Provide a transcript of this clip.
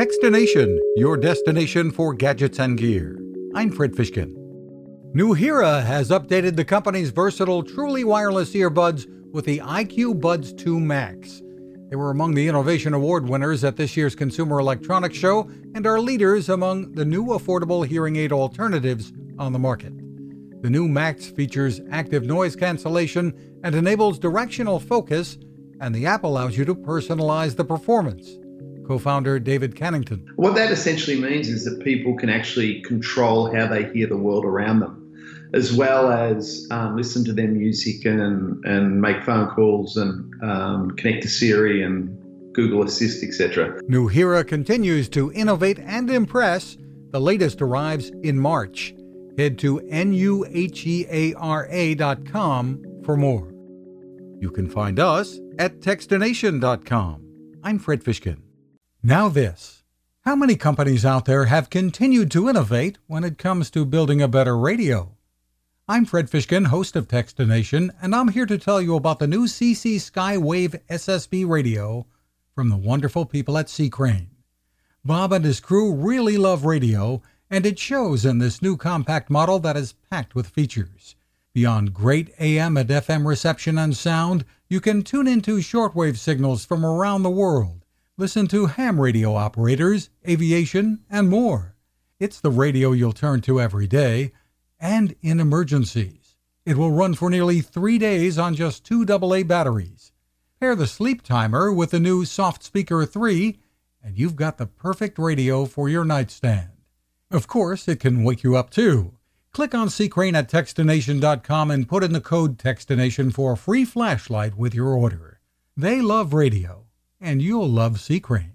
Techstination, your destination for gadgets and gear. I'm Fred Fishkin. Nuheara has updated the company's versatile, truly wireless earbuds with the IQ Buds 2 Max. They were among the Innovation Award winners at this year's Consumer Electronics Show and are leaders among the new affordable hearing aid alternatives on the market. The new Max features active noise cancellation and enables directional focus, and the app allows you to personalize the performance. Co founder David Cannington. What that essentially means is that people can actually control how they hear the world around them as well as um, listen to their music and, and make phone calls and um, connect to Siri and Google Assist, etc. Nuheara continues to innovate and impress. The latest arrives in March. Head to nuheara.com for more. You can find us at techstination.com. I'm Fred Fishkin. Now, this. How many companies out there have continued to innovate when it comes to building a better radio? I'm Fred Fishkin, host of Techstination, and I'm here to tell you about the new CC Skywave SSB radio from the wonderful people at C. Crane. Bob and his crew really love radio, and it shows in this new compact model that is packed with features. Beyond great AM and FM reception and sound, you can tune into shortwave signals from around the world, listen to ham radio operators, aviation, and more. It's the radio you'll turn to every day and in emergencies. It will run for nearly three days on just two AA batteries. Pair the sleep timer with the new Soft Speaker 3, and you've got the perfect radio for your nightstand. Of course, it can wake you up too. Click on C. Crane at Techstination.com and put in the code Techstination for a free flashlight with your order. They love radio, and you'll love C. Crane.